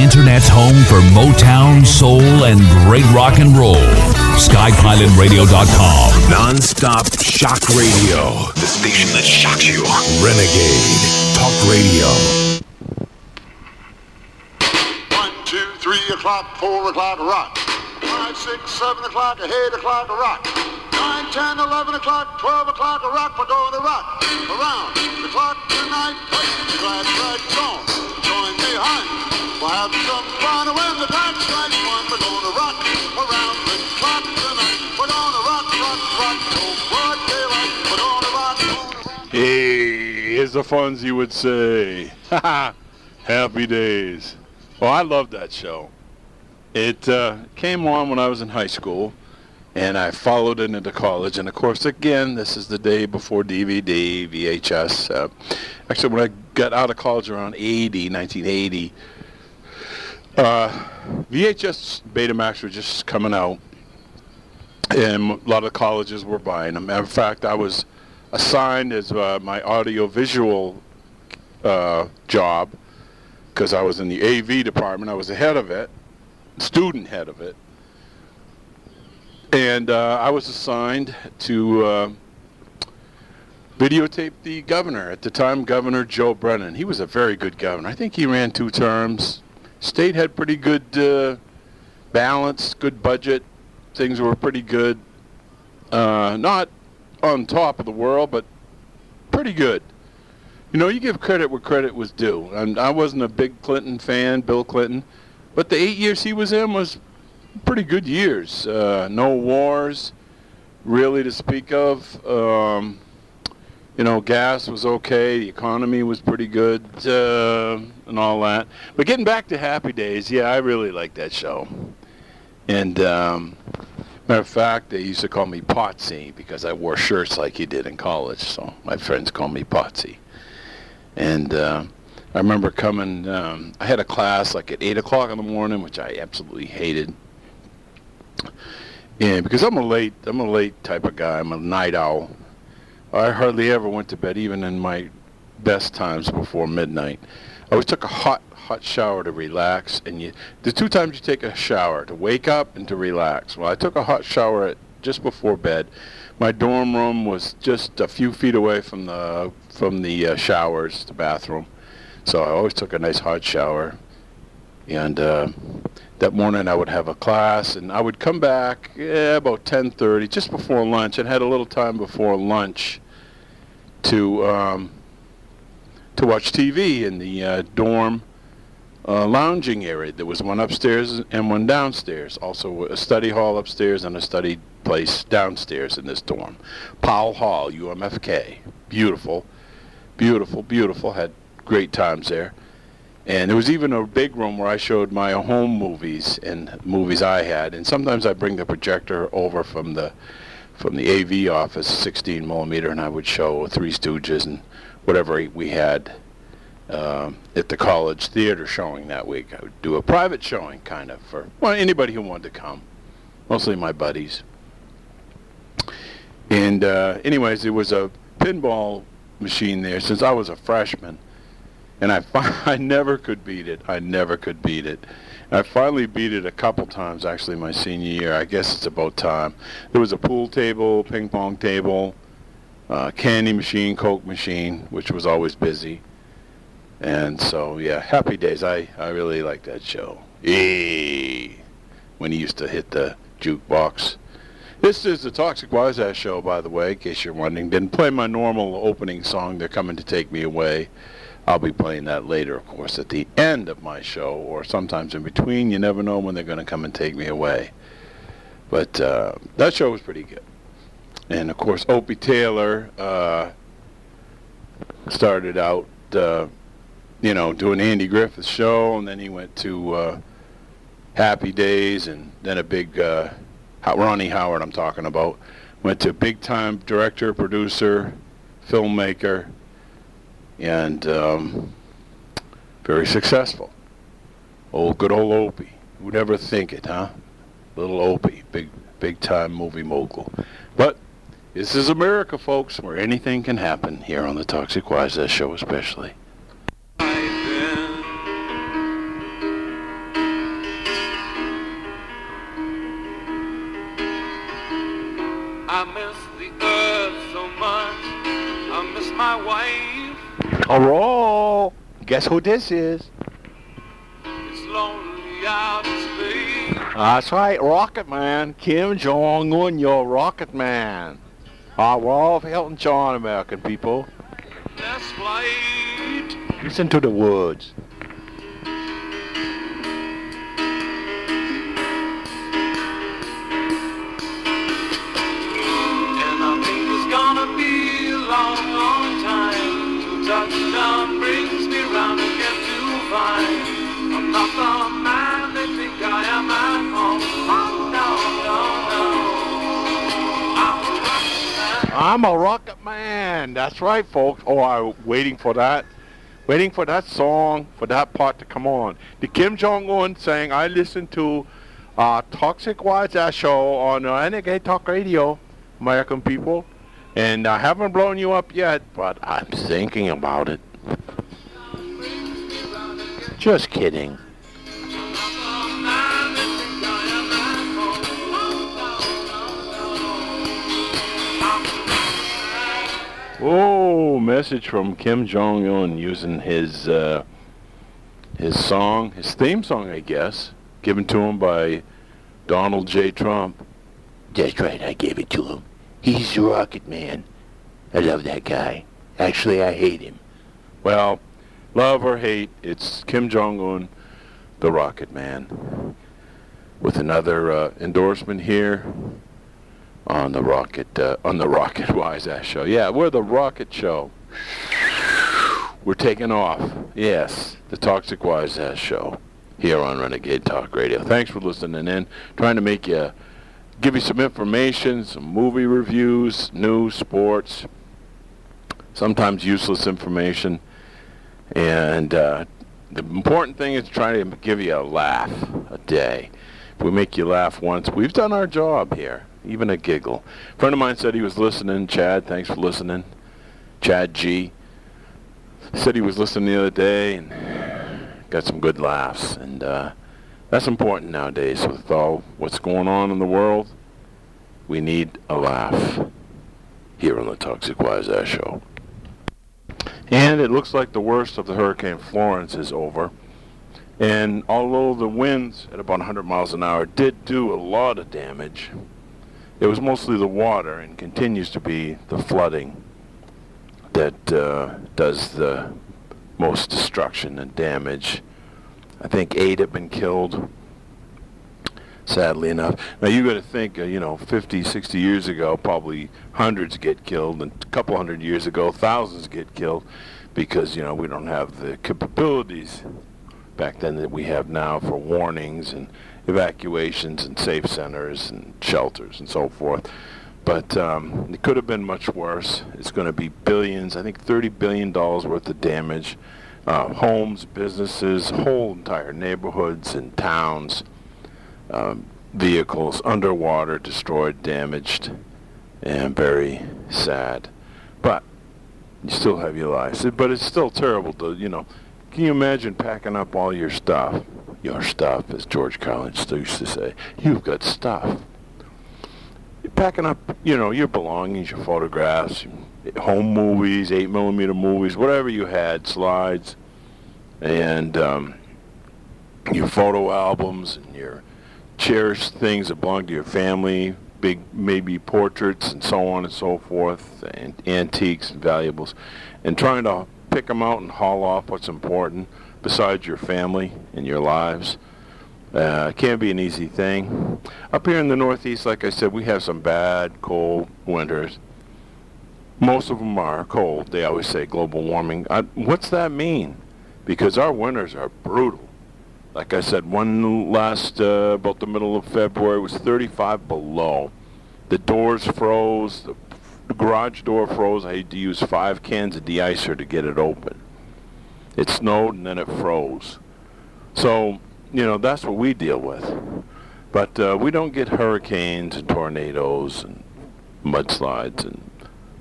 Internet's home for Motown, soul, and great rock and roll. SkyPilotRadio.com. Non-stop shock radio. The station that shocks you. Renegade Talk Radio. One, two, three o'clock, four o'clock, rock. Five, six, seven o'clock, eight o'clock, rock. Nine, ten, eleven o'clock, twelve o'clock, rock. We're going rock around the clock tonight. Glad. Join. We'll have some fun when the time strikes one. We're going to rock around the clock tonight. We're going to rock, rock, rock till broad daylight. We're going to rock. rock. Hey, here's the Fonzie would say. Happy days. Well, I love that show. It uh, came on when I was in high school, and I followed it into college. And of course, again, this is the day before DVD, VHS. Uh, actually, when I got out of college around 80, 1980, uh, VHS Betamax were just coming out, and a lot of colleges were buying them. Of fact, I was assigned as uh, my audio-visual uh, job because I was in the AV department. I was the head of it, student head of it, and uh, I was assigned to uh, videotape the governor at the time, Governor Joe Brennan. He was a very good governor. I think he ran two terms. State had pretty good uh, balance, good budget. Things were pretty good. Uh, not on top of the world, but pretty good. You know, you give credit where credit was due. And I wasn't a big Clinton fan, Bill Clinton, but the eight years he was in was pretty good years. Uh, no wars, really to speak of. Um, you know, gas was okay, the economy was pretty good, uh, and all that. But getting back to Happy Days, yeah, I really like that show. And um, matter of fact, they used to call me Potsy because I wore shirts like he did in college. So my friends called me Potsy. And uh, I remember coming. Um, I had a class like at eight o'clock in the morning, which I absolutely hated. And because I'm a late, I'm a late type of guy. I'm a night owl. I hardly ever went to bed, even in my best times before midnight. I always took a hot, hot shower to relax. And you, the two times you take a shower, to wake up and to relax. Well, I took a hot shower at, just before bed. My dorm room was just a few feet away from the from the uh, showers, the bathroom. So I always took a nice hot shower. And uh, that morning I would have a class, and I would come back about 10:30, just before lunch, and had a little time before lunch to um, to watch TV in the uh, dorm uh, lounging area. There was one upstairs and one downstairs. Also a study hall upstairs and a study place downstairs in this dorm. Powell Hall, UMFK. Beautiful, beautiful, beautiful. Had great times there. And there was even a big room where I showed my home movies and movies I had. And sometimes I bring the projector over from the from the AV office, 16 millimeter, and I would show Three Stooges and whatever we had um, at the college theater showing that week. I would do a private showing, kind of, for well anybody who wanted to come, mostly my buddies. And uh, anyways, there was a pinball machine there since I was a freshman, and I I never could beat it. I never could beat it. I finally beat it a couple times actually my senior year. I guess it's about time. There was a pool table, ping pong table, uh, candy machine, coke machine, which was always busy. And so yeah, happy days. I I really like that show. Eee, when he used to hit the jukebox. This is the Toxic Wise Ass Show, by the way, in case you're wondering. Didn't play my normal opening song, They're Coming to Take Me Away. I'll be playing that later, of course, at the end of my show, or sometimes in between. You never know when they're going to come and take me away. But uh, that show was pretty good. And of course, Opie Taylor uh, started out, uh, you know, doing Andy Griffith's show, and then he went to uh, Happy Days, and then a big uh, Ronnie Howard. I'm talking about went to big time director, producer, filmmaker and um, very successful. Old good old Opie. Who'd ever think it, huh? Little Opie, big big time movie mogul. But this is America, folks, where anything can happen here on the Toxic Wise Show, especially. Hello. Guess who this is? That's right, Rocket Man. Kim Jong Un, your Rocket Man. Ah, we're all of Elton John, American people. Listen to the words. I'm a rocket man. That's right, folks. Oh, I'm waiting for that. Waiting for that song, for that part to come on. The Kim Jong Un saying, I listen to uh, Toxic Wise Ass Show on uh, Renegade Talk Radio, American people. And I haven't blown you up yet, but I'm thinking about it. Just kidding. Oh, message from Kim Jong Un using his uh, his song, his theme song, I guess, given to him by Donald J. Trump. That's right, I gave it to him. He's the Rocket Man. I love that guy. Actually, I hate him. Well, love or hate, it's Kim Jong Un, the Rocket Man, with another uh, endorsement here on the Rocket uh, on the Rocket Wise Ass Show. Yeah, we're the Rocket Show. We're taking off. Yes, the Toxic Wise Ass Show here on Renegade Talk Radio. Thanks for listening in. Trying to make you give you some information, some movie reviews, news, sports, sometimes useless information, and uh, the important thing is trying to give you a laugh a day. If we make you laugh once, we've done our job here even a giggle. A friend of mine said he was listening. Chad, thanks for listening. Chad G. Said he was listening the other day and got some good laughs. And uh, that's important nowadays with all what's going on in the world. We need a laugh here on the Toxic Wise Ass Show. And it looks like the worst of the Hurricane Florence is over. And although the winds at about 100 miles an hour did do a lot of damage, it was mostly the water and continues to be the flooding that uh, does the most destruction and damage. I think eight have been killed, sadly enough. Now you got to think, uh, you know, 50, 60 years ago, probably hundreds get killed, and a couple hundred years ago, thousands get killed because, you know, we don't have the capabilities back then that we have now for warnings and evacuations and safe centers and shelters and so forth. But um, it could have been much worse. It's going to be billions, I think $30 billion worth of damage. Uh, homes, businesses, whole entire neighborhoods and towns, um, vehicles underwater, destroyed, damaged, and very sad. But you still have your lives. But it's still terrible to, you know, can you imagine packing up all your stuff? Your stuff, as George Carlin used to say. You've got stuff. You're packing up, you know, your belongings, your photographs, home movies, 8 millimeter movies, whatever you had, slides, and um, your photo albums and your cherished things that belong to your family, big maybe portraits and so on and so forth, and antiques and valuables, and trying to pick them out and haul off what's important besides your family and your lives. Uh, can't be an easy thing. Up here in the Northeast, like I said, we have some bad, cold winters. Most of them are cold. They always say global warming. I, what's that mean? Because our winters are brutal. Like I said, one last, uh, about the middle of February, was 35 below. The doors froze, the garage door froze. I had to use five cans of de-icer to get it open. It snowed and then it froze. So, you know, that's what we deal with. But uh, we don't get hurricanes and tornadoes and mudslides and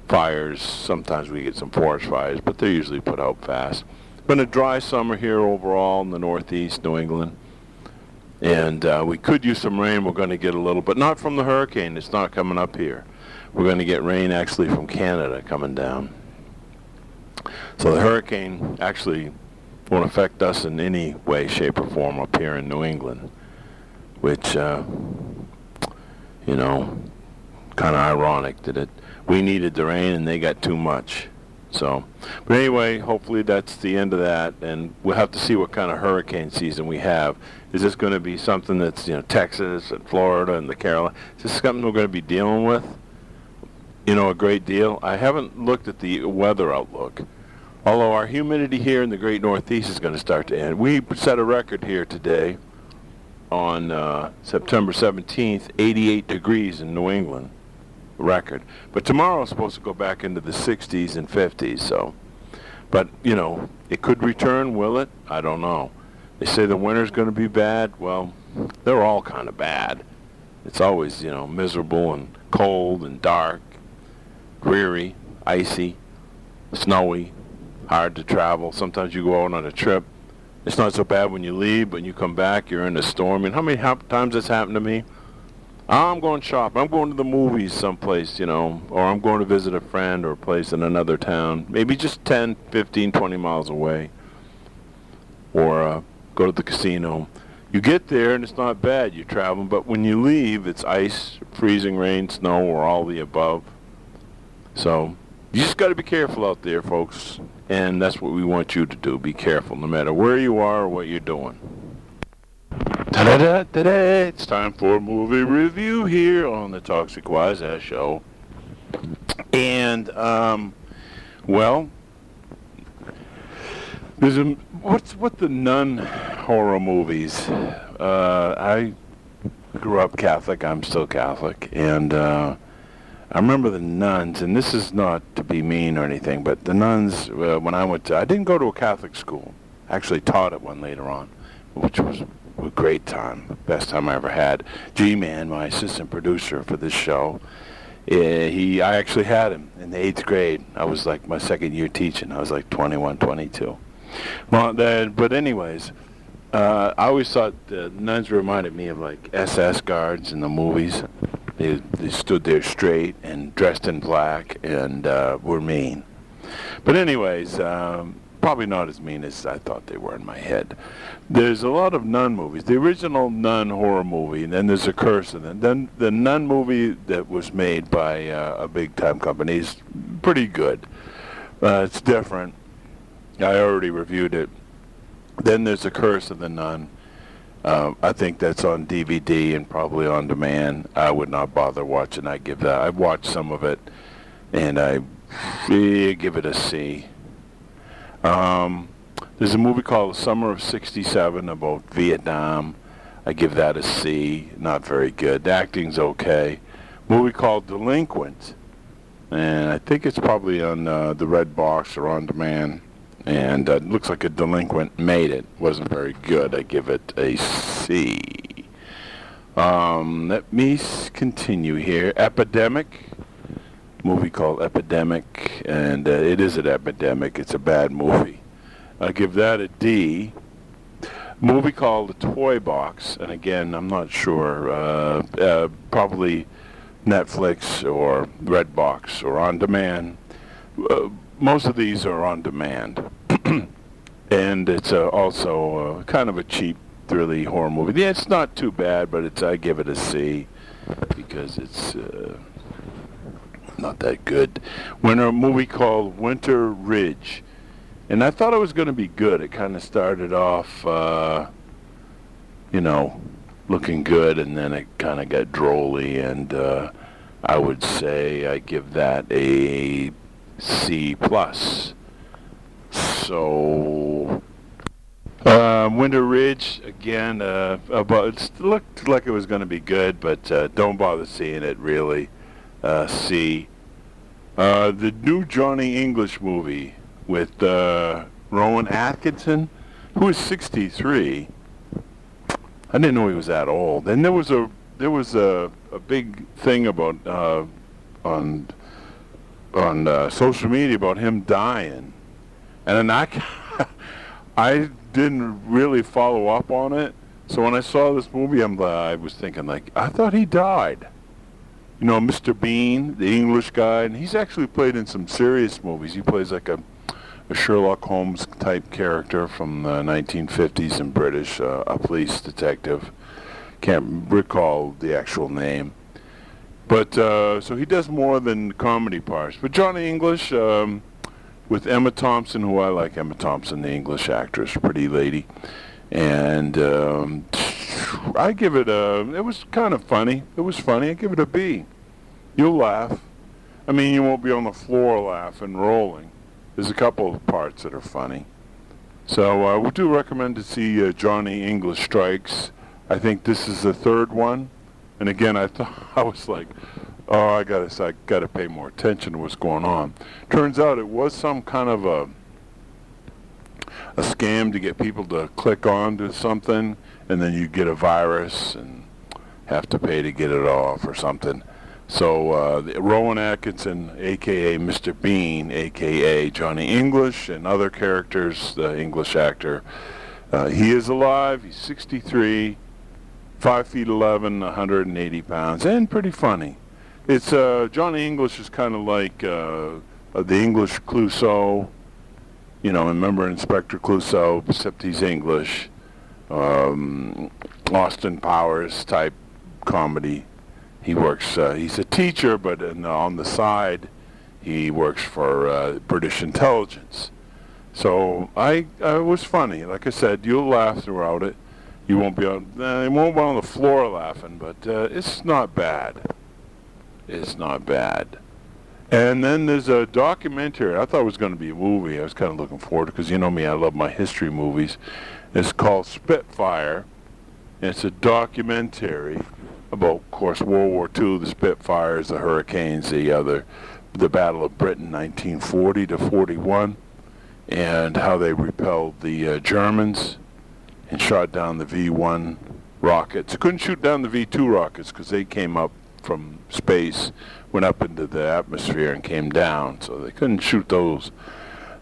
fires. Sometimes we get some forest fires, but they're usually put out fast. Been a dry summer here overall in the Northeast, New England. and uh, we could use some rain. We're going to get a little, but not from the hurricane. It's not coming up here. We're going to get rain actually from Canada coming down. So the hurricane actually won't affect us in any way, shape, or form up here in New England, which, uh, you know, kind of ironic that it we needed the rain and they got too much. So, but anyway, hopefully that's the end of that, and we'll have to see what kind of hurricane season we have. Is this going to be something that's you know Texas and Florida and the Carolinas? Is this something we're going to be dealing with? You know, a great deal. I haven't looked at the weather outlook. Although our humidity here in the Great Northeast is going to start to end. We set a record here today on uh, September 17th, 88 degrees in New England record. But tomorrow is supposed to go back into the 60s and 50s, so. But, you know, it could return, will it? I don't know. They say the winter's going to be bad. Well, they're all kind of bad. It's always, you know, miserable and cold and dark, dreary, icy, snowy, hard to travel. Sometimes you go out on a trip. It's not so bad when you leave, but when you come back, you're in a storm. And how many ha- times that's happened to me? I'm going shopping. I'm going to the movies someplace, you know, or I'm going to visit a friend or a place in another town, maybe just 10, 15, 20 miles away, or uh, go to the casino. You get there and it's not bad. You're traveling, but when you leave, it's ice, freezing rain, snow, or all the above. So you just got to be careful out there, folks, and that's what we want you to do. Be careful, no matter where you are or what you're doing. Ta-da-da-da-da. It's time for a movie review here on the Toxic Wise Ass Show. And, um, well, there's a, what's what the nun horror movies? Uh, I grew up Catholic. I'm still Catholic, and uh, I remember the nuns. And this is not to be mean or anything, but the nuns uh, when I went to, I didn't go to a Catholic school. I actually taught at one later on, which was a great time, the best time I ever had. G-Man, my assistant producer for this show, eh, he I actually had him in the eighth grade. I was like my second year teaching. I was like 21, 22. Well, that, but anyways, uh, I always thought the nuns reminded me of like SS guards in the movies. They, they stood there straight and dressed in black and uh, were mean. But anyways, um, probably not as mean as I thought they were in my head. There's a lot of nun movies. The original nun horror movie, and then there's a curse, and then the nun movie that was made by uh, a big time company is pretty good. Uh, it's different. I already reviewed it. Then there's a curse of the nun. Uh, I think that's on DVD and probably on demand. I would not bother watching. I give that. I've watched some of it, and I give it a C. Um, there's a movie called Summer of '67 about Vietnam. I give that a C. Not very good. The acting's okay. Movie called Delinquent, and I think it's probably on uh, the Red Box or on demand. And uh, looks like a delinquent made it. Wasn't very good. I give it a C. Um, let me continue here. Epidemic movie called Epidemic, and uh, it is an epidemic. It's a bad movie. I give that a D. Movie called The Toy Box, and again, I'm not sure. Uh, uh, probably Netflix or Redbox or on demand. Most of these are on demand, and it's uh, also uh, kind of a cheap, thrilly horror movie. Yeah, it's not too bad, but it's I give it a C because it's. Uh, not that good. Winter, a movie called Winter Ridge, and I thought it was going to be good. It kind of started off, uh, you know, looking good, and then it kind of got drolly, and uh, I would say I give that a C plus. So. Uh, Winter Ridge again. Uh, about it looked like it was going to be good, but uh, don't bother seeing it really uh, C. Uh, the new Johnny English movie with uh, Rowan Atkinson, who is 63. I didn't know he was that old. And there was a there was a, a big thing about on on uh, social media about him dying, and then I I didn't really follow up on it, So when I saw this movie, I'm I was thinking like I thought he died. You know, Mr. Bean, the English guy, and he's actually played in some serious movies. He plays like a, a Sherlock Holmes type character from the 1950s in British, uh, a police detective. Can't recall the actual name. But uh, so he does more than comedy parts. But Johnny English um, with Emma Thompson, who I like Emma Thompson, the English actress, pretty lady, and um, I give it a. It was kind of funny. It was funny. I give it a B. You'll laugh. I mean, you won't be on the floor laughing, rolling. There's a couple of parts that are funny. So uh, we do recommend to see uh, Johnny English Strikes. I think this is the third one. And again, I thought I was like, oh, I gotta, I gotta pay more attention to what's going on. Turns out it was some kind of a a scam to get people to click on to something, and then you get a virus and have to pay to get it off or something. So uh, Rowan Atkinson, a.k.a. Mr. Bean, a.k.a. Johnny English, and other characters, the English actor, uh, he is alive. He's 63, 5 feet 11, 180 pounds, and pretty funny. It's uh, Johnny English is kind of like uh, the English Clouseau. You know, remember Inspector Clouseau, except he's English. Um, Austin Powers type comedy he works. Uh, he's a teacher, but in, on the side, he works for uh, British intelligence. So I, I was funny. Like I said, you'll laugh throughout it. You won't be on. You won't be on the floor laughing, but uh, it's not bad. It's not bad. And then there's a documentary. I thought it was going to be a movie. I was kind of looking forward because you know me, I love my history movies. It's called Spitfire. It's a documentary about, of course, World War II, the Spitfires, the Hurricanes, the other, the Battle of Britain, 1940 to 41, and how they repelled the uh, Germans and shot down the V-1 rockets. Couldn't shoot down the V-2 rockets because they came up from space, went up into the atmosphere and came down, so they couldn't shoot those.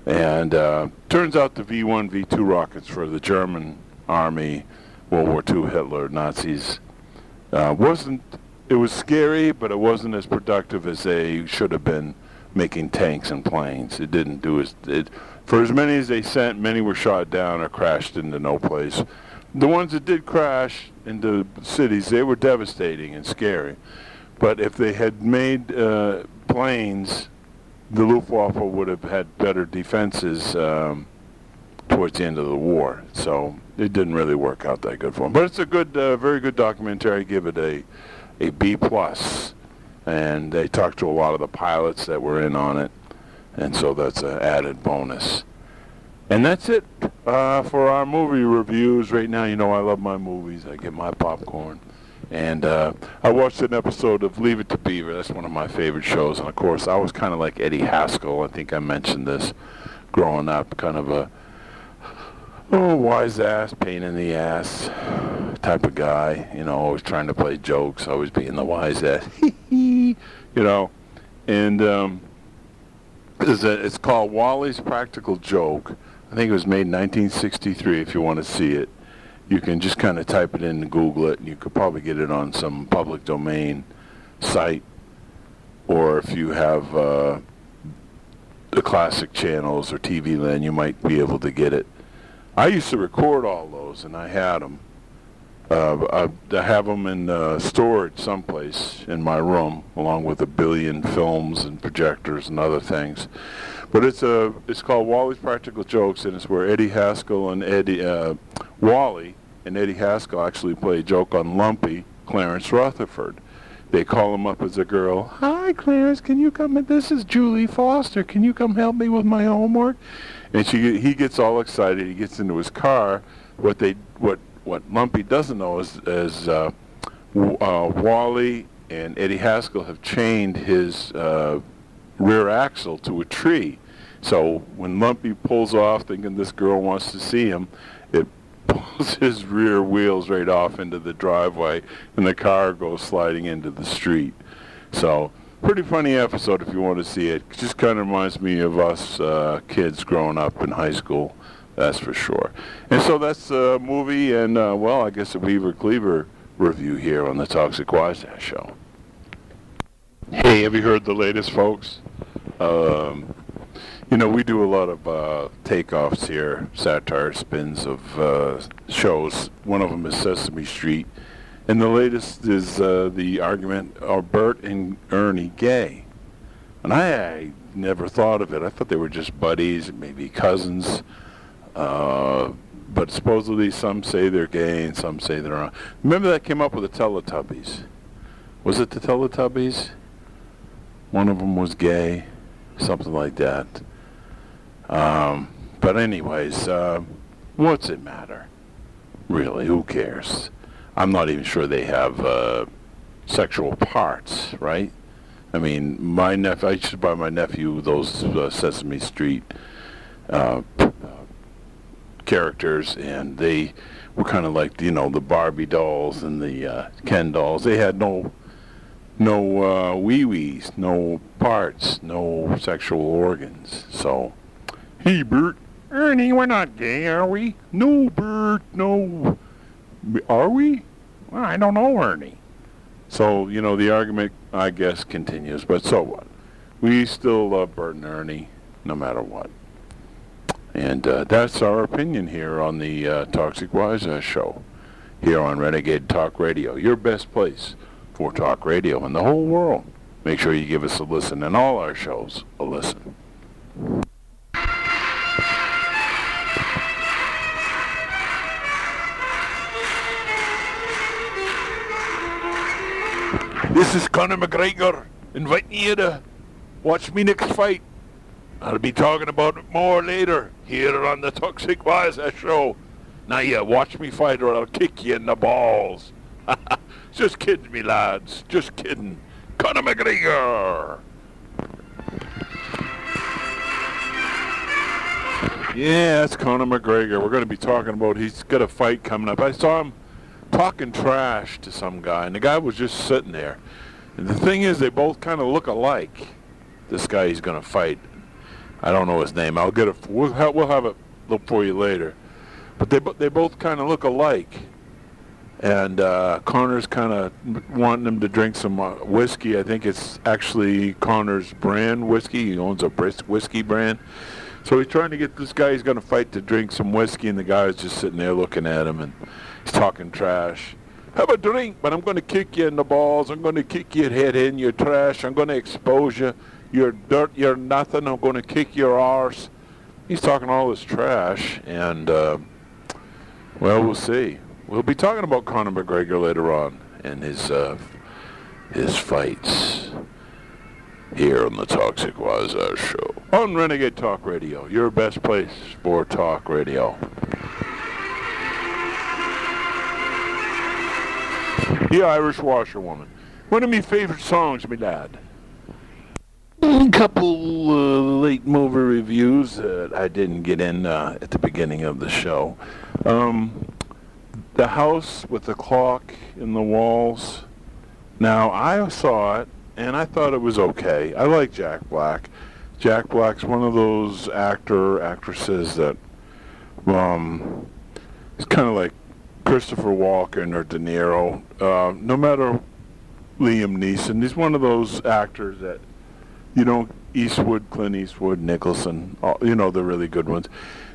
And uh, turns out the V-1, V-2 rockets for the German army, World War II, Hitler, Nazis, uh, wasn't it was scary, but it wasn't as productive as they should have been making tanks and planes. It didn't do as it for as many as they sent, many were shot down or crashed into no place. The ones that did crash into cities, they were devastating and scary. But if they had made uh, planes, the Luftwaffe would have had better defenses um, towards the end of the war. So it didn't really work out that good for them. But it's a good, uh, very good documentary. I give it a, a B plus, and they talked to a lot of the pilots that were in on it, and so that's an added bonus. And that's it uh, for our movie reviews. Right now, you know I love my movies. I get my popcorn. And uh, I watched an episode of Leave It to Beaver. That's one of my favorite shows. And of course, I was kind of like Eddie Haskell. I think I mentioned this growing up, kind of a oh, wise ass, pain in the ass type of guy. You know, always trying to play jokes, always being the wise ass. you know, and um, it's, a, it's called Wally's Practical Joke. I think it was made in 1963. If you want to see it, you can just kind of type it in and Google it, and you could probably get it on some public domain site, or if you have uh, the classic channels or TV Land, you might be able to get it I used to record all those, and I had them. Uh, I, I have them in uh, storage someplace in my room, along with a billion films and projectors and other things. But it's a it's called Wally's Practical Jokes, and it's where Eddie Haskell and Eddie uh, Wally and Eddie Haskell actually play a joke on Lumpy Clarence Rutherford. They call him up as a girl. Hi, Clarence. Can you come? in? This is Julie Foster. Can you come help me with my homework? and she he gets all excited. He gets into his car. What they what what Lumpy doesn't know is, is uh, uh, Wally and Eddie Haskell have chained his uh, rear axle to a tree. So when Lumpy pulls off, thinking this girl wants to see him, it pulls his rear wheels right off into the driveway, and the car goes sliding into the street. So pretty funny episode if you want to see it. Just kind of reminds me of us uh, kids growing up in high school That's for sure. And so that's the movie, and uh, well, I guess a Beaver Cleaver review here on the Toxic Wise Show. Hey, have you heard the latest, folks? Um, you know, we do a lot of uh, takeoffs here, satire spins of uh, shows. One of them is Sesame Street. And the latest is uh, the argument are Bert and Ernie gay? And I, I never thought of it. I thought they were just buddies, maybe cousins. Uh, but supposedly some say they're gay and some say they're not. Remember that came up with the Teletubbies? Was it the Teletubbies? One of them was gay, something like that. Um, but anyways, uh, what's it matter? Really, who cares? I'm not even sure they have uh, sexual parts, right? I mean, my nephew, I should buy my nephew those uh, Sesame Street uh, characters, and they were kind of like, you know, the Barbie dolls and the uh, Ken dolls. They had no no uh, wee-wees, no parts, no sexual organs. So, hey, Bert, Ernie, we're not gay, are we? No, Bert, no. Are we? Well, I don't know, Ernie. So, you know, the argument, I guess, continues. But so what? We still love Bert and Ernie, no matter what. And uh, that's our opinion here on the uh, Toxic Wise Show, here on Renegade Talk Radio, your best place for talk radio in the whole world. Make sure you give us a listen and all our shows a listen. This is Conor McGregor inviting you to watch me next fight. I'll be talking about it more later here on the Toxic Ass Show. Now, yeah, watch me fight or I'll kick you in the balls. Just kidding me, lads. Just kidding. Conor McGregor. Yeah, that's Conor McGregor. We're going to be talking about he's got a fight coming up. I saw him talking trash to some guy, and the guy was just sitting there. And the thing is, they both kind of look alike. This guy he's going to fight. I don't know his name. I'll get it. We'll have, we'll have it look for you later. But they they both kind of look alike. And uh, Connor's kind of wanting him to drink some uh, whiskey. I think it's actually Connor's brand whiskey. He owns a whiskey brand. So he's trying to get this guy he's going to fight to drink some whiskey, and the guy is just sitting there looking at him, and he's talking trash. Have a drink, but I'm going to kick you in the balls. I'm going to kick your head in. You're trash. I'm going to expose you. You're dirt. You're nothing. I'm going to kick your arse. He's talking all this trash, and uh, well, we'll see. We'll be talking about Conor McGregor later on and his uh, his fights here on the Toxic Wise Show on Renegade Talk Radio, your best place for talk radio. The Irish Washerwoman, one of my favorite songs, me lad. A couple uh, late movie reviews that I didn't get in uh, at the beginning of the show. Um, the house with the clock in the walls. Now I saw it and I thought it was okay. I like Jack Black. Jack Black's one of those actor actresses that um is kind of like Christopher Walken or De Niro. Uh, no matter Liam Neeson, he's one of those actors that you know Eastwood, Clint Eastwood, Nicholson, all, you know the really good ones.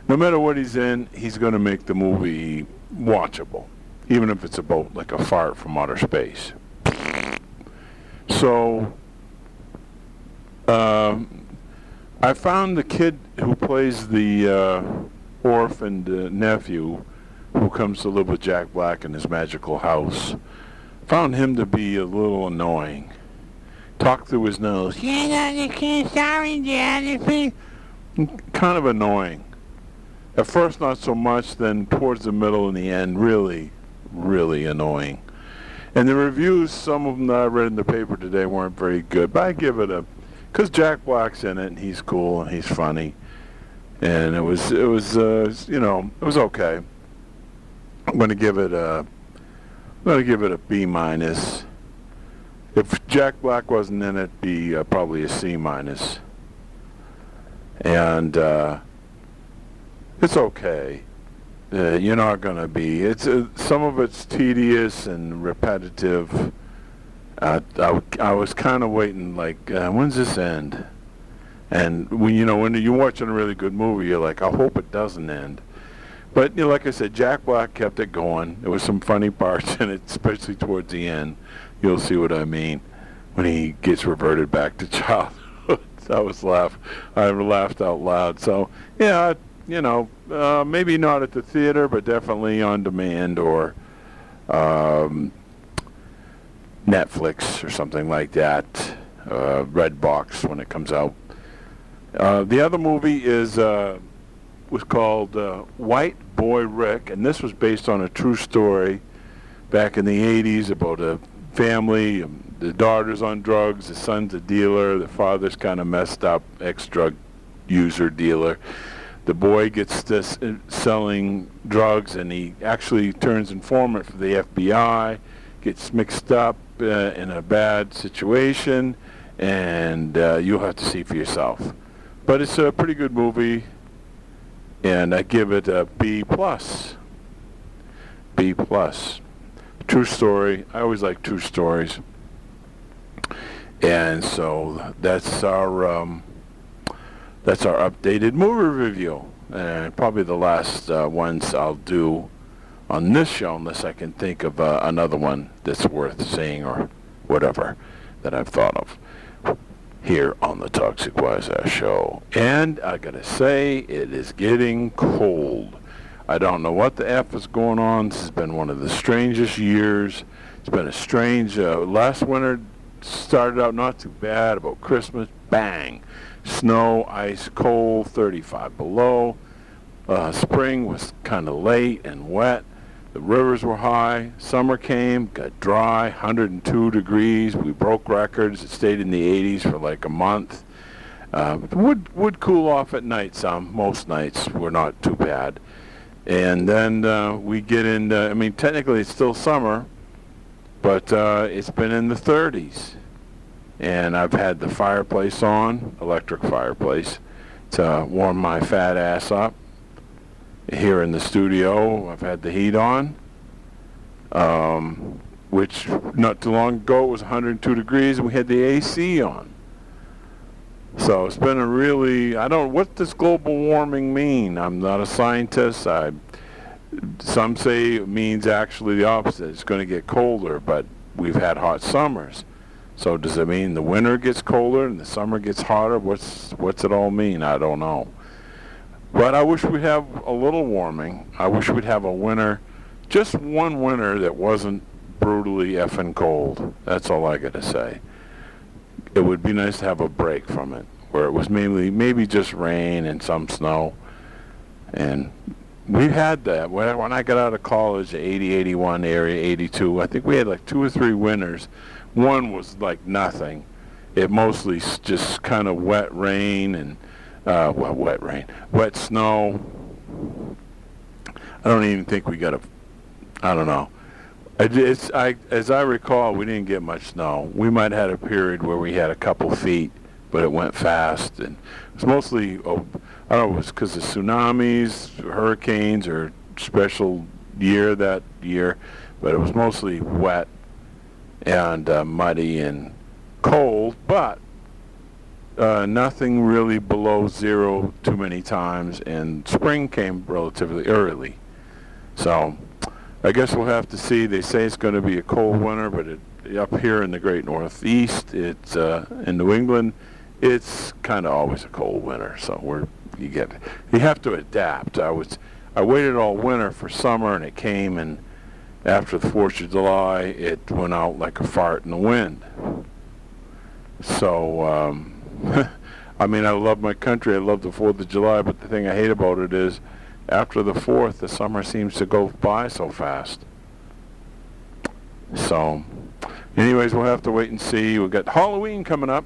No matter what he's in, he's going to make the movie watchable, even if it's about like a fart from outer space. So, um, I found the kid who plays the uh, orphaned uh, nephew who comes to live with Jack Black in his magical house. Found him to be a little annoying. Talked through his nose. Yeah, sorry, Dad. Kind of annoying. At first, not so much. Then towards the middle and the end, really, really annoying. And the reviews, some of them that I read in the paper today weren't very good. But I give it a, because Jack Black's in it and he's cool and he's funny, and it was it was uh, you know it was okay. I'm going to give it a, I'm going to give it a B minus. If Jack Black wasn't in it, be uh, probably a C minus. And uh, it's okay. Uh, you're not gonna be. It's uh, some of it's tedious and repetitive. I, I was kind of waiting, like, uh, when's this end? And when you know when you're watching a really good movie, you're like, I hope it doesn't end. But you know, like I said, Jack Black kept it going. There was some funny parts in it, especially towards the end. You'll see what I mean when he gets reverted back to childhood. I was laugh. I laughed out loud. So yeah, you know, uh, maybe not at the theater, but definitely on demand or um, Netflix or something like that. Uh, Redbox when it comes out. Uh, the other movie is uh, was called uh, White Boy Rick, and this was based on a true story back in the 80s about a family. Um, the daughter's on drugs, the son's a dealer, the father's kind of messed up, ex-drug user dealer. The boy gets this uh, selling drugs, and he actually turns informant for the FBI. Gets mixed up uh, in a bad situation, and uh, you'll have to see for yourself. But it's a pretty good movie, and I give it a B plus. B plus. True story. I always like true stories, and so that's our um, that's our updated movie review, and probably the last uh, ones I'll do on this show, unless I can think of uh, another one that's worth seeing or whatever that I've thought of here on the Toxic Wise Show. And I gotta say, it is getting cold. I don't know what the F is going on. This has been one of the strangest years. It's been a strange, uh, last winter started out not too bad, about Christmas, bang. Snow, ice, cold, 35 below. Uh, spring was kind of late and wet. The rivers were high. Summer came, got dry, 102 degrees. We broke records. It stayed in the 80s for like a month. Uh, would would cool off at night some. Most nights were not too bad. And then uh, we get into, I mean, technically it's still summer, but uh, it's been in the 30s. And I've had the fireplace on, electric fireplace, to warm my fat ass up here in the studio. I've had the heat on, um, which not too long ago it was 102 degrees, and we had the AC on. So it's been a really, I don't, what does global warming mean? I'm not a scientist. I, some say it means actually the opposite. It's going to get colder, but we've had hot summers. So does it mean the winter gets colder and the summer gets hotter? What's, what's it all mean? I don't know. But I wish we'd have a little warming. I wish we'd have a winter, just one winter that wasn't brutally effing cold. That's all I got to say. It would be nice to have a break from it, where it was mainly maybe just rain and some snow. And we had that. When I got out of college, 80, 81 area, 82, I think we had like two or three winters. One was like nothing. It mostly just kind of wet rain and uh, well, wet rain, wet snow. I don't even think we got a. I don't know. It's, I, as I recall, we didn't get much snow. We might have had a period where we had a couple feet, but it went fast, and it was mostly. Oh, I don't know. It was because of tsunamis, hurricanes, or special year that year, but it was mostly wet and uh, muddy and cold, but uh, nothing really below zero too many times, and spring came relatively early. So I guess we'll have to see. They say it's going to be a cold winter, but it, up here in the great Northeast, it's uh, in New England, it's kind of always a cold winter. So we're you get you have to adapt. I was I waited all winter for summer, and it came, and after the Fourth of July, it went out like a fart in the wind. So. Um, I mean, I love my country. I love the Fourth of July, but the thing I hate about it is, after the Fourth, the summer seems to go by so fast. So, anyways, we'll have to wait and see. We've got Halloween coming up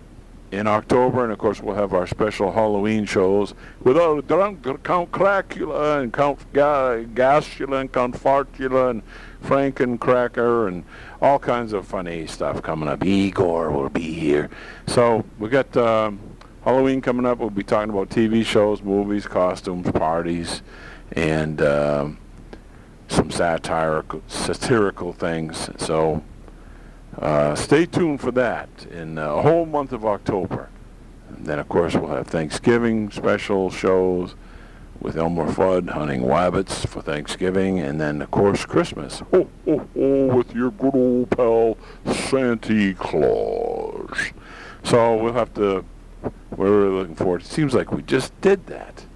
in October, and of course, we'll have our special Halloween shows with all drunk Count Cracula and Count Ga- and Count Fartula and Frankencracker and all kinds of funny stuff coming up. Igor will be here. So we've got um, Halloween coming up. We'll be talking about TV shows, movies, costumes, parties, and um, some satirical satirical things. So uh, stay tuned for that in a whole month of October. And then, of course, we'll have Thanksgiving special shows with Elmer Fudd hunting wabbits for Thanksgiving, and then, of course, Christmas. Oh, oh, oh, with your good old pal Santa Claus. So we'll have to. We're really looking forward. It seems like we just did that,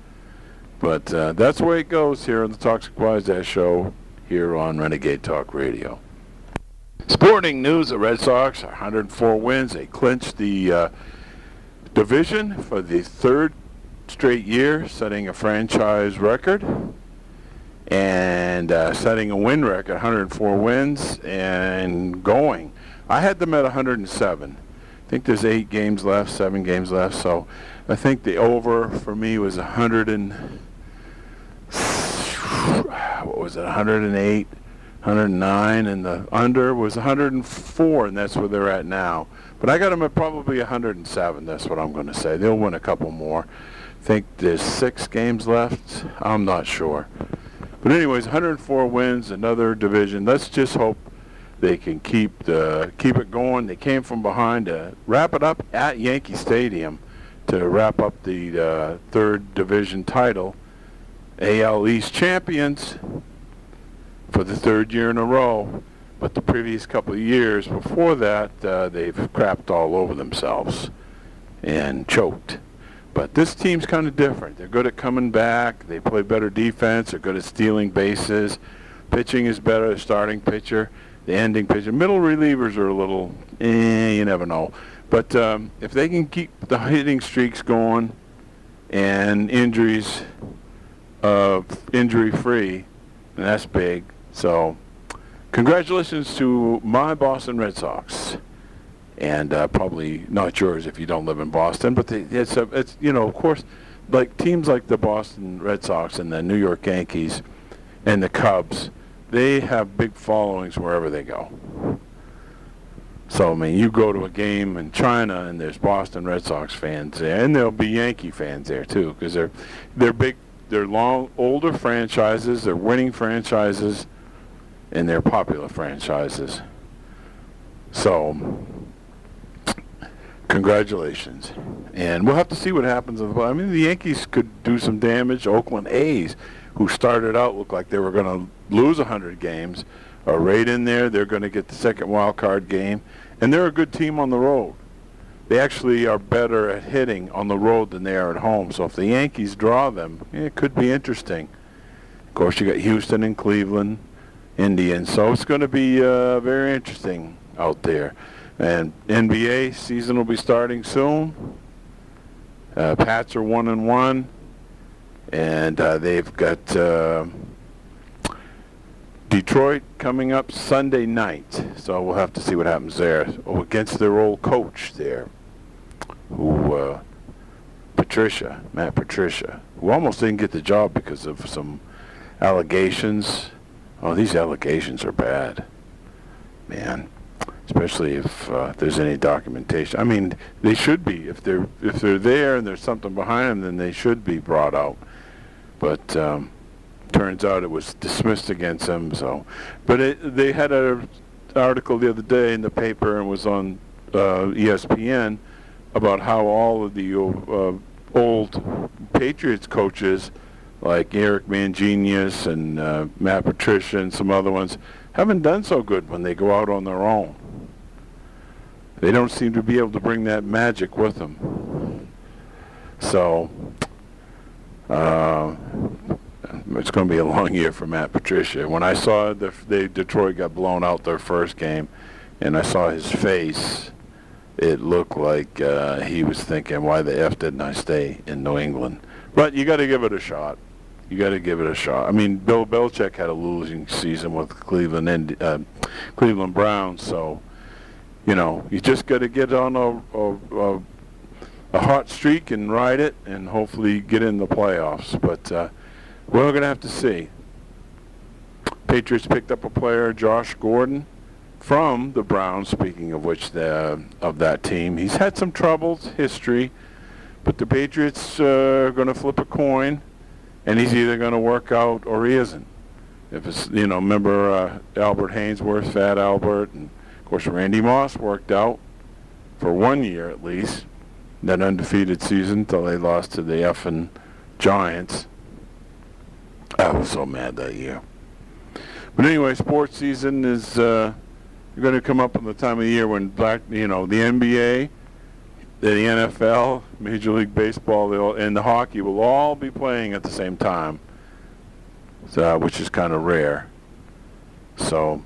but uh, that's the way it goes here on the Toxic Wise Ass Show here on Renegade Talk Radio. Sporting news: The Red Sox 104 wins. They clinched the uh, division for the third straight year, setting a franchise record and uh, setting a win record, 104 wins and going. I had them at 107. I think there's eight games left, seven games left. So I think the over for me was 100 and what was it, 108, 109, and the under was 104, and that's where they're at now. But I got them at probably 107. That's what I'm going to say. They'll win a couple more. I think there's six games left. I'm not sure. But anyways, 104 wins, another division. Let's just hope they can keep the keep it going. They came from behind to wrap it up at Yankee Stadium to wrap up the uh, third division title. AL East champions for the third year in a row. But the previous couple of years before that, uh, they've crapped all over themselves and choked. But this team's kind of different. They're good at coming back. They play better defense. They're good at stealing bases. Pitching is better. The starting pitcher, the ending pitcher. Middle relievers are a little, eh, you never know. But um, if they can keep the hitting streaks going and injuries uh, injury-free, and that's big. So congratulations to my Boston Red Sox and uh, probably not yours if you don't live in Boston. But it's a, it's you know of course like teams like the Boston Red Sox and the New York Yankees and the Cubs, they have big followings wherever they go. So I mean, you go to a game in China and there's Boston Red Sox fans there, and there'll be Yankee fans there too because they're they're big, they're long older franchises, they're winning franchises, and they're popular franchises. So congratulations. And we'll have to see what happens. I mean, the Yankees could do some damage. Oakland A's, who started out looked like they were going to lose 100 games, are right in there. They're going to get the second wild card game, and they're a good team on the road. They actually are better at hitting on the road than they are at home. So if the Yankees draw them, it could be interesting. Of course, you got Houston and Cleveland, Indians. So it's going to be uh, very interesting out there. And NBA season will be starting soon. Uh, Pats are one and one, and uh, they've got uh, Detroit coming up Sunday night. So we'll have to see what happens there oh, against their old coach there, who uh, Patricia, Matt Patricia, who almost didn't get the job because of some allegations. Oh, these allegations are bad, man especially if uh, there's any documentation. I mean, they should be if they're if they're there and there's something behind them, then they should be brought out. But um, turns out it was dismissed against them. So, but it, they had an article the other day in the paper and was on uh, ESPN about how all of the uh, old Patriots coaches, like Eric Mangenius and uh, Matt Patricia and some other ones, haven't done so good when they go out on their own. They don't seem to be able to bring that magic with them. So, uh, it's going to be a long year for Matt Patricia. When I saw the, the Detroit got blown out their first game, and I saw his face, it looked like uh, he was thinking, "Why the f didn't I stay in New England?" But you got to give it a shot. You got to give it a shot. I mean, Bill Belichick had a losing season with Cleveland and uh, Cleveland Browns, so you know you just got to get on a, a, a a hot streak and ride it, and hopefully get in the playoffs. But uh, we're going to have to see. Patriots picked up a player, Josh Gordon, from the Browns. Speaking of which, the, of that team, he's had some troubles, history, but the Patriots uh, are going to flip a coin, and he's either going to work out or he isn't. If it's you know, remember uh, Albert Haynesworth, Fat Albert, and of course Randy Moss worked out for one year at least, that undefeated season until they lost to the effing Giants. I was so mad that year. But anyway, sports season is uh, going to come up in the time of year when black, you know, the NBA, the NFL, Major League Baseball, and the hockey will all be playing at the same time, so, which is kind of rare. So,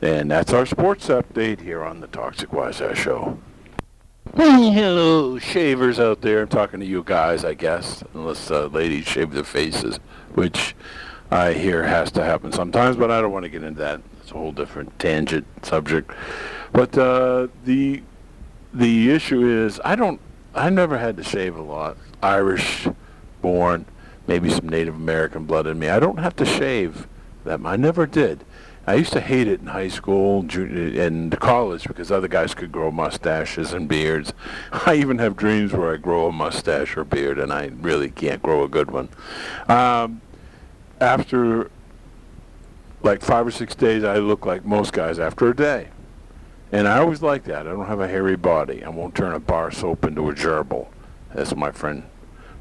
and that's our sports update here on the Toxic Wise Show. Hello, shavers out there. I'm talking to you guys, I guess, unless uh, ladies shave their faces, which I hear has to happen sometimes, but I don't want to get into that. It's a whole different tangent subject. But uh, the the issue is, I don't, I never had to shave a lot. Irish born, maybe some Native American blood in me. I don't have to shave that. I never did. I used to hate it in high school and college because other guys could grow mustaches and beards. I even have dreams where I grow a mustache or beard, and I really can't grow a good one. Um, after like five or six days, I look like most guys after a day. And I always like that. I don't have a hairy body. I won't turn a bar soap into a gerbil, as my friend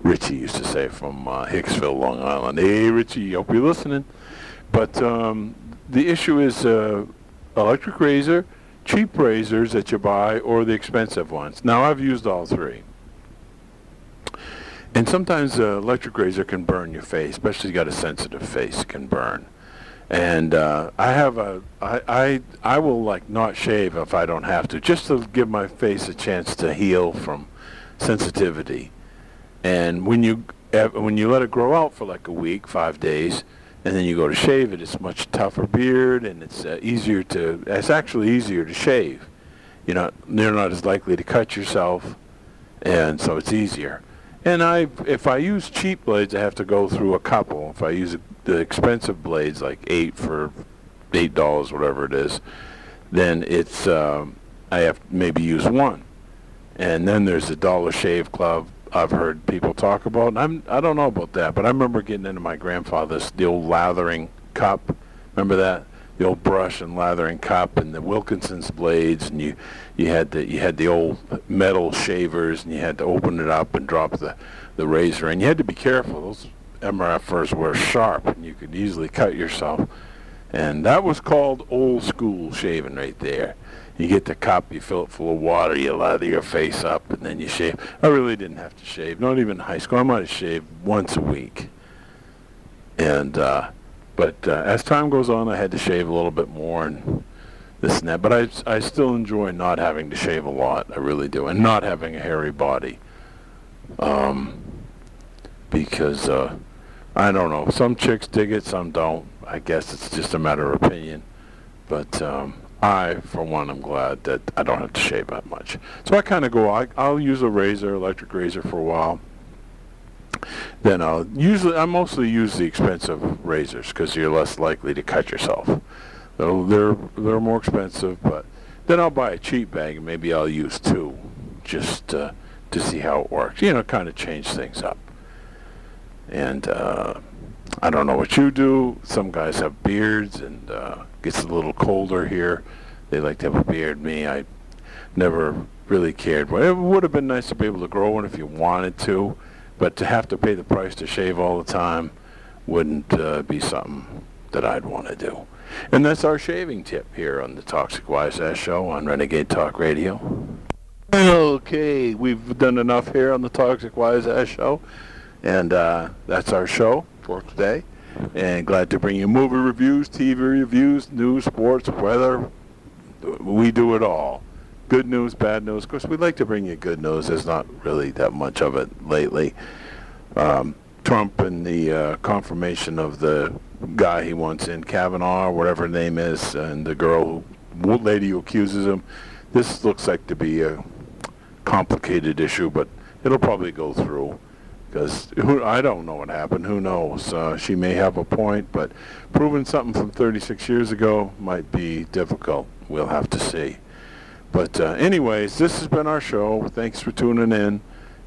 Richie used to say from uh, Hicksville, Long Island. Hey, Richie, hope you're listening. But um, the issue is uh, electric razor, cheap razors that you buy, or the expensive ones. Now, I've used all three. And sometimes the electric razor can burn your face, especially if you got a sensitive face, it can burn. And uh, I have a, I, I, I will like not shave if I don't have to, just to give my face a chance to heal from sensitivity. And when you, when you let it grow out for like a week, five days, and then you go to shave it, it's much tougher beard, and it's uh, easier to, it's actually easier to shave. You're not, you're not as likely to cut yourself, and so it's easier. And I, if I use cheap blades, I have to go through a couple. If I use the expensive blades, like eight for eight dollars, whatever it is, then it's um, I have maybe use one. And then there's the Dollar Shave Club. I've heard people talk about. And I'm I don't know about that, but I remember getting into my grandfather's the old lathering cup. Remember that? The old brush and lathering cup and the Wilkinson's blades and you you had the you had the old metal shavers and you had to open it up and drop the the razor and you had to be careful. Those MRFers were sharp and you could easily cut yourself. And that was called old school shaving right there. You get the cup, you fill it full of water, you lather your face up, and then you shave. I really didn't have to shave, not even high school. I might have shaved once a week. And, uh, but uh, as time goes on, I had to shave a little bit more and this and that. But I, I still enjoy not having to shave a lot. I really do, and not having a hairy body. Um, because uh, I don't know. Some chicks dig it, some don't. I guess it's just a matter of opinion. But um, I, for one, I'm glad that I don't have to shave that much. So I kind of go. I, I'll use a razor, electric razor, for a while. Then I'll usually I mostly use the expensive razors because you're less likely to cut yourself. They're they're, they're more expensive, but then I'll buy a cheap bag and maybe I'll use two, just uh, to see how it works. You know, kind of change things up. And uh, I don't know what you do. Some guys have beards, and uh, gets a little colder here. They like to have a beard. Me, I never really cared. But it would have been nice to be able to grow one if you wanted to, but to have to pay the price to shave all the time wouldn't uh, be something that I'd want to do. And that's our shaving tip here on the Toxic Wise Ass Show on Renegade Talk Radio. Okay, we've done enough here on the Toxic Wise Ass Show. And uh, that's our show for today. And glad to bring you movie reviews, TV reviews, news, sports, weather. We do it all. Good news, bad news. Of course, we like to bring you good news. There's not really that much of it lately. Um, Trump and the uh, confirmation of the guy he wants in, Kavanaugh, whatever her name is, and the girl, who, lady who accuses him. This looks like to be a complicated issue, but it'll probably go through because I don't know what happened. Who knows? Uh, she may have a point, but proving something from 36 years ago might be difficult. We'll have to see. But uh, anyways, this has been our show. Thanks for tuning in.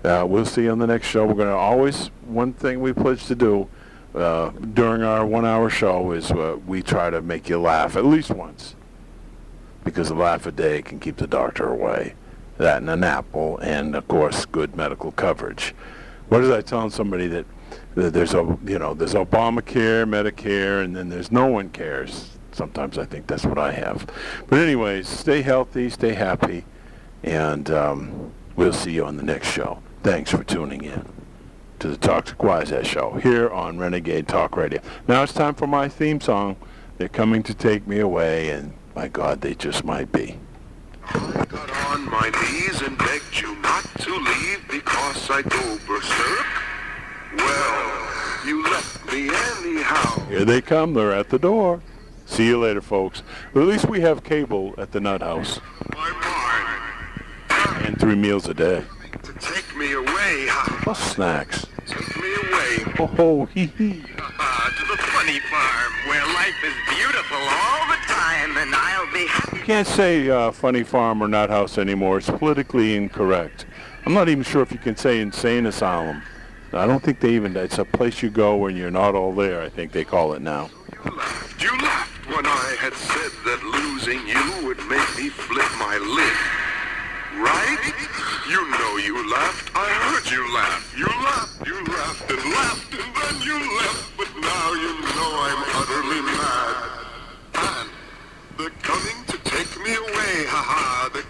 Uh, we'll see you on the next show. We're going to always, one thing we pledge to do uh, during our one-hour show is uh, we try to make you laugh at least once. Because a laugh a day can keep the doctor away. That and an apple, and of course, good medical coverage. What is I telling somebody that, that there's a you know there's Obamacare, Medicare, and then there's no one cares. Sometimes I think that's what I have. But anyways, stay healthy, stay happy, and um, we'll see you on the next show. Thanks for tuning in to the Toxic Wise Ass Show here on Renegade Talk Radio. Now it's time for my theme song. They're coming to take me away, and my God, they just might be. I got on my knees and begged you not to leave because I go berserk. Well, you left me anyhow. Here they come. They're at the door. See you later, folks. But at least we have cable at the Nut House and three meals a day. To take me away. Plus snacks. Take me away. Oh, ho, hee hee. To the funny farm where life is beautiful all the time and I'll be happy. You can't say uh, funny farm or nut house anymore. It's politically incorrect. I'm not even sure if you can say insane asylum. I don't think they even, it's a place you go when you're not all there, I think they call it now. You laughed. You laughed I had said that losing you would make me flip my lid. Right? You know you laughed. I heard you laugh. You laughed, you laughed and laughed and then you left. But now you know I'm utterly mad. And they're coming to take me away. Ha ha. They're